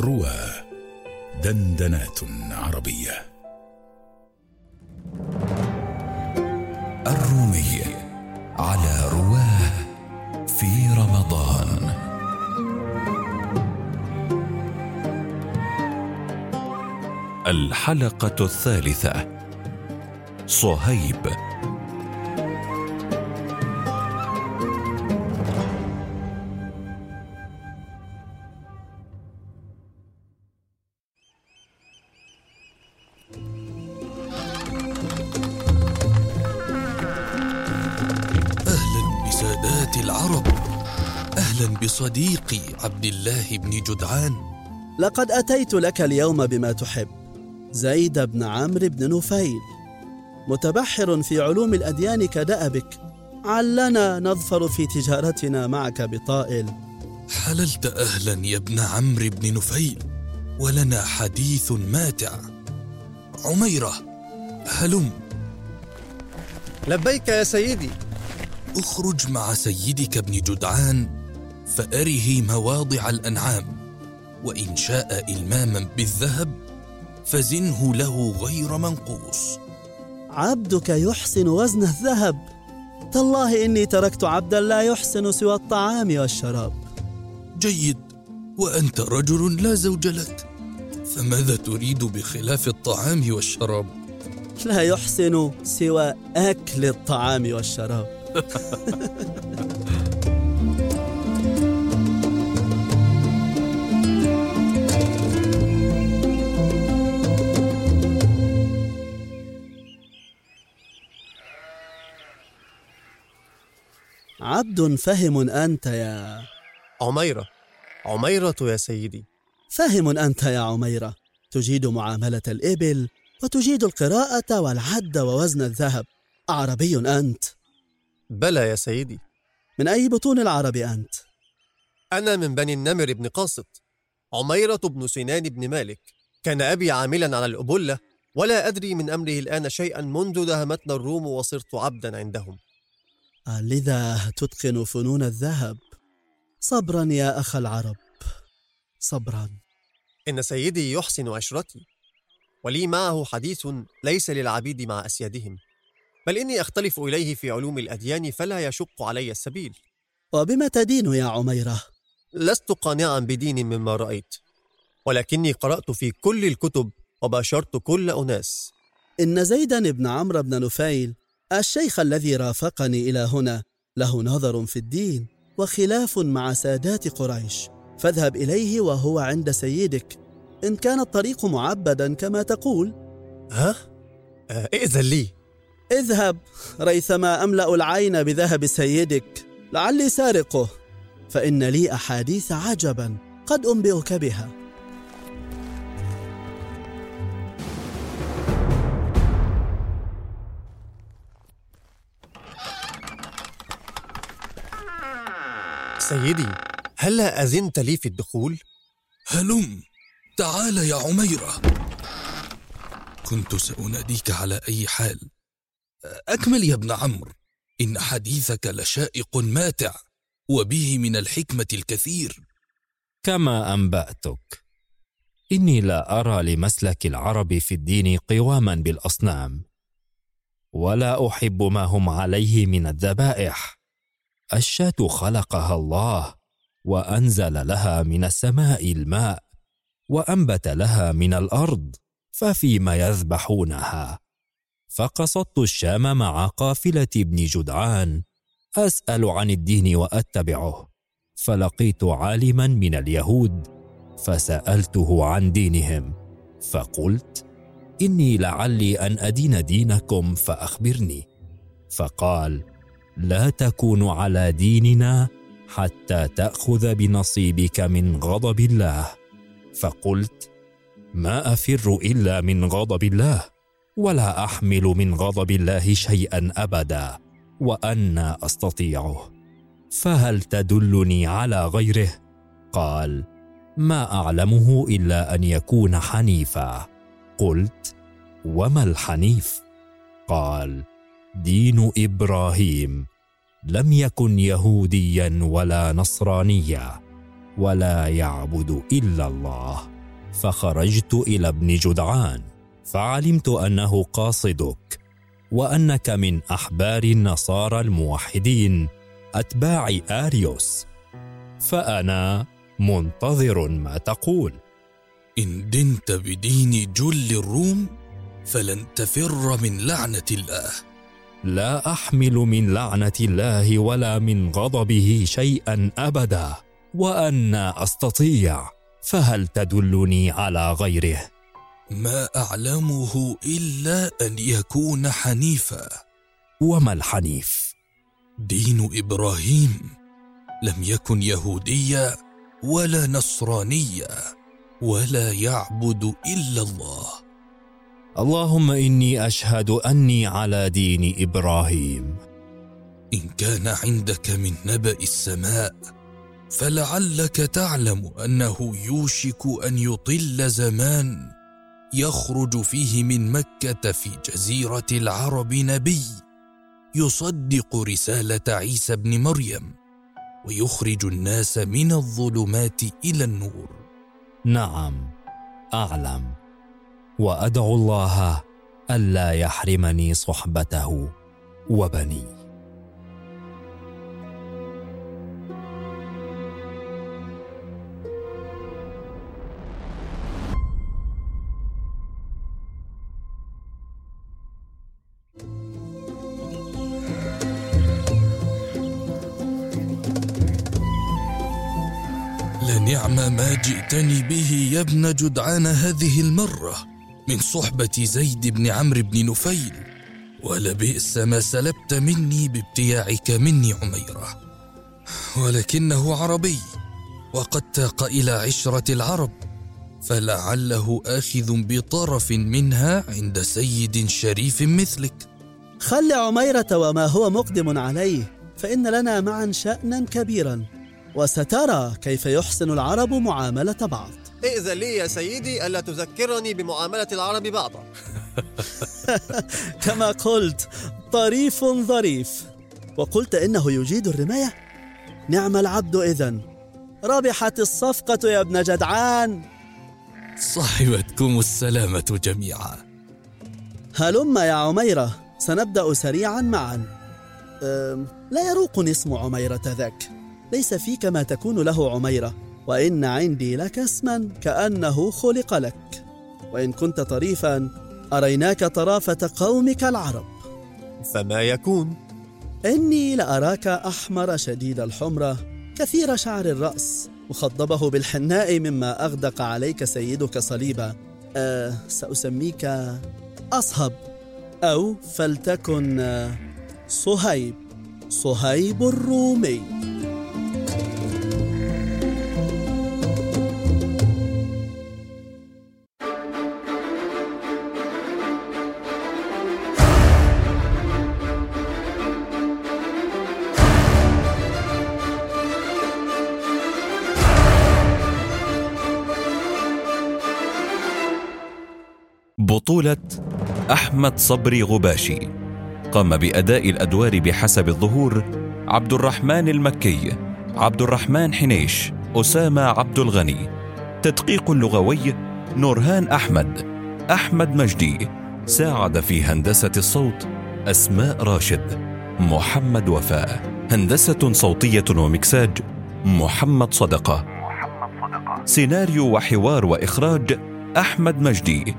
روى دندنات عربية. الرومي على رواه في رمضان. الحلقة الثالثة. صهيب العرب. أهلا بصديقي عبد الله بن جدعان. لقد أتيت لك اليوم بما تحب. زيد بن عمرو بن نفيل. متبحر في علوم الأديان كدأبك. علنا نظفر في تجارتنا معك بطائل. حللت أهلا يا ابن عمرو بن نفيل ولنا حديث ماتع. عميرة هلم. لبيك يا سيدي. أخرج مع سيدك ابن جدعان فأره مواضع الأنعام وإن شاء إلماما بالذهب فزنه له غير منقوص. عبدك يحسن وزن الذهب. تالله إني تركت عبدا لا يحسن سوى الطعام والشراب. جيد وأنت رجل لا زوج لك فماذا تريد بخلاف الطعام والشراب؟ لا يحسن سوى أكل الطعام والشراب. عبد فهم أنت يا عميرة. عميرة يا سيدي. فهم أنت يا عميرة. تجيد معاملة الإبل وتجيد القراءة والعد ووزن الذهب. أعربي أنت. بلى يا سيدي. من أي بطون العرب أنت؟ أنا من بني النمر بن قاسط. عميرة بن سنان بن مالك. كان أبي عاملا على الأبلة ولا أدري من أمره الآن شيئا منذ دهمتنا الروم وصرت عبدا عندهم. لذا تتقن فنون الذهب؟ صبرا يا أخ العرب. صبرا. إن سيدي يحسن عشرتي ولي معه حديث ليس للعبيد مع أسيادهم. بل إني أختلف إليه في علوم الأديان فلا يشق علي السبيل. وبما تدين يا عميرة؟ لست قانعا بدين مما رأيت ولكني قرأت في كل الكتب وباشرت كل أناس. إن زيدا بن عمرو بن نفيل الشيخ الذي رافقني إلى هنا له نظر في الدين وخلاف مع سادات قريش. فاذهب إليه وهو عند سيدك. إن كان الطريق معبدا كما تقول. ها؟ آه ائذن لي. اذهب ريثما أملأ العين بذهب سيدك لعلي سارقه فإن لي أحاديث عجبا قد أنبئك بها. سيدي هلا أذنت لي في الدخول؟ هلم. تعال يا عميرة. كنت سأناديك على أي حال. أكمل يا ابن عمرو إن حديثك لشائق ماتع وبه من الحكمة الكثير. كما أنبأتك إني لا أرى لمسلك العرب في الدين قواما بالأصنام ولا أحب ما هم عليه من الذبائح. الشاة خلقها الله وأنزل لها من السماء الماء وأنبت لها من الأرض ففيما يذبحونها. فقصدت الشام مع قافلة ابن جدعان. أسأل عن الدين وأتبعه. فلقيت عالما من اليهود فسألته عن دينهم. فقلت إني لعلي أن أدين دينكم فأخبرني. فقال لا تكون على ديننا حتى تأخذ بنصيبك من غضب الله. فقلت ما أفر إلا من غضب الله. ولا أحمل من غضب الله شيئا أبدا وأنا أستطيعه. فهل تدلني على غيره؟ قال ما أعلمه إلا أن يكون حنيفا. قلت وما الحنيف؟ قال دين إبراهيم. لم يكن يهوديا ولا نصرانيا ولا يعبد إلا الله. فخرجت إلى ابن جدعان. فعلمت أنه قاصدك وأنك من أحبار النصارى الموحدين أتباع آريوس. فأنا منتظر ما تقول. إن دنت بدين جل الروم فلن تفر من لعنة الله. لا أحمل من لعنة الله ولا من غضبه شيئا أبدا وأنا أستطيع فهل تدلني على غيره؟ ما أعلمه إلا أن يكون حنيفا. وما الحنيف؟ دين إبراهيم. لم يكن يهوديا ولا نصرانيا ولا يعبد إلا الله. اللهم إني أشهد أني على دين إبراهيم. إن كان عندك من نبأ السماء فلعلك تعلم أنه يوشك أن يطل زمان. يخرج فيه من مكة في جزيرة العرب نبي يصدق رسالة عيسى بن مريم ويخرج الناس من الظلمات إلى النور. نعم أعلم. وأدعو الله ألا يحرمني صحبته وبني لنعم ما جئتني به يا ابن جدعان هذه المرة من صحبة زيد بن عمرو بن نفيل ولبئس ما سلبت مني بابتياعك مني عميرة ولكنه عربي وقد تاق إلى عشرة العرب فلعله آخذ بطرف منها عند سيد شريف مثلك. خل عميرة وما هو مقدم عليه فإن لنا معا شأنا كبيرا. وسترى كيف يحسن العرب معاملة بعض. ائذن لي يا سيدي ألا تذكرني بمعاملة العرب بعضا؟ كما قلت طريف ظريف. وقلت إنه يجيد الرماية. نعم العبد إذن. ربحت الصفقة يا ابن جدعان. صاحبتكم السلامة جميعا. هلم يا عميرة. سنبدأ سريعا معا. لا يروقني اسم عميرة ذاك. ليس فيك ما تكون له عميرة وإن عندي لك اسما كأنه خلق لك. وإن كنت طريفا أريناك طرافة قومك العرب. فما يكون؟ إني لأراك أحمر شديد الحمرة كثير شعر الرأس مخضبه بالحناء مما أغدق عليك سيدك صليبا. أه سأسميك أصهب أو فلتكن آه، صهيب صهيب الرومي. بطولة أحمد صبري غباشي. قام بأداء الأدوار بحسب الظهور عبد الرحمن المكي عبد الرحمن حنيش أسامة عبد الغني. تدقيق لغوي نورهان أحمد أحمد مجدي. ساعد في هندسة الصوت أسماء راشد محمد وفاء. هندسة صوتية ومكساج محمد صدقة. سيناريو وحوار وإخراج أحمد مجدي.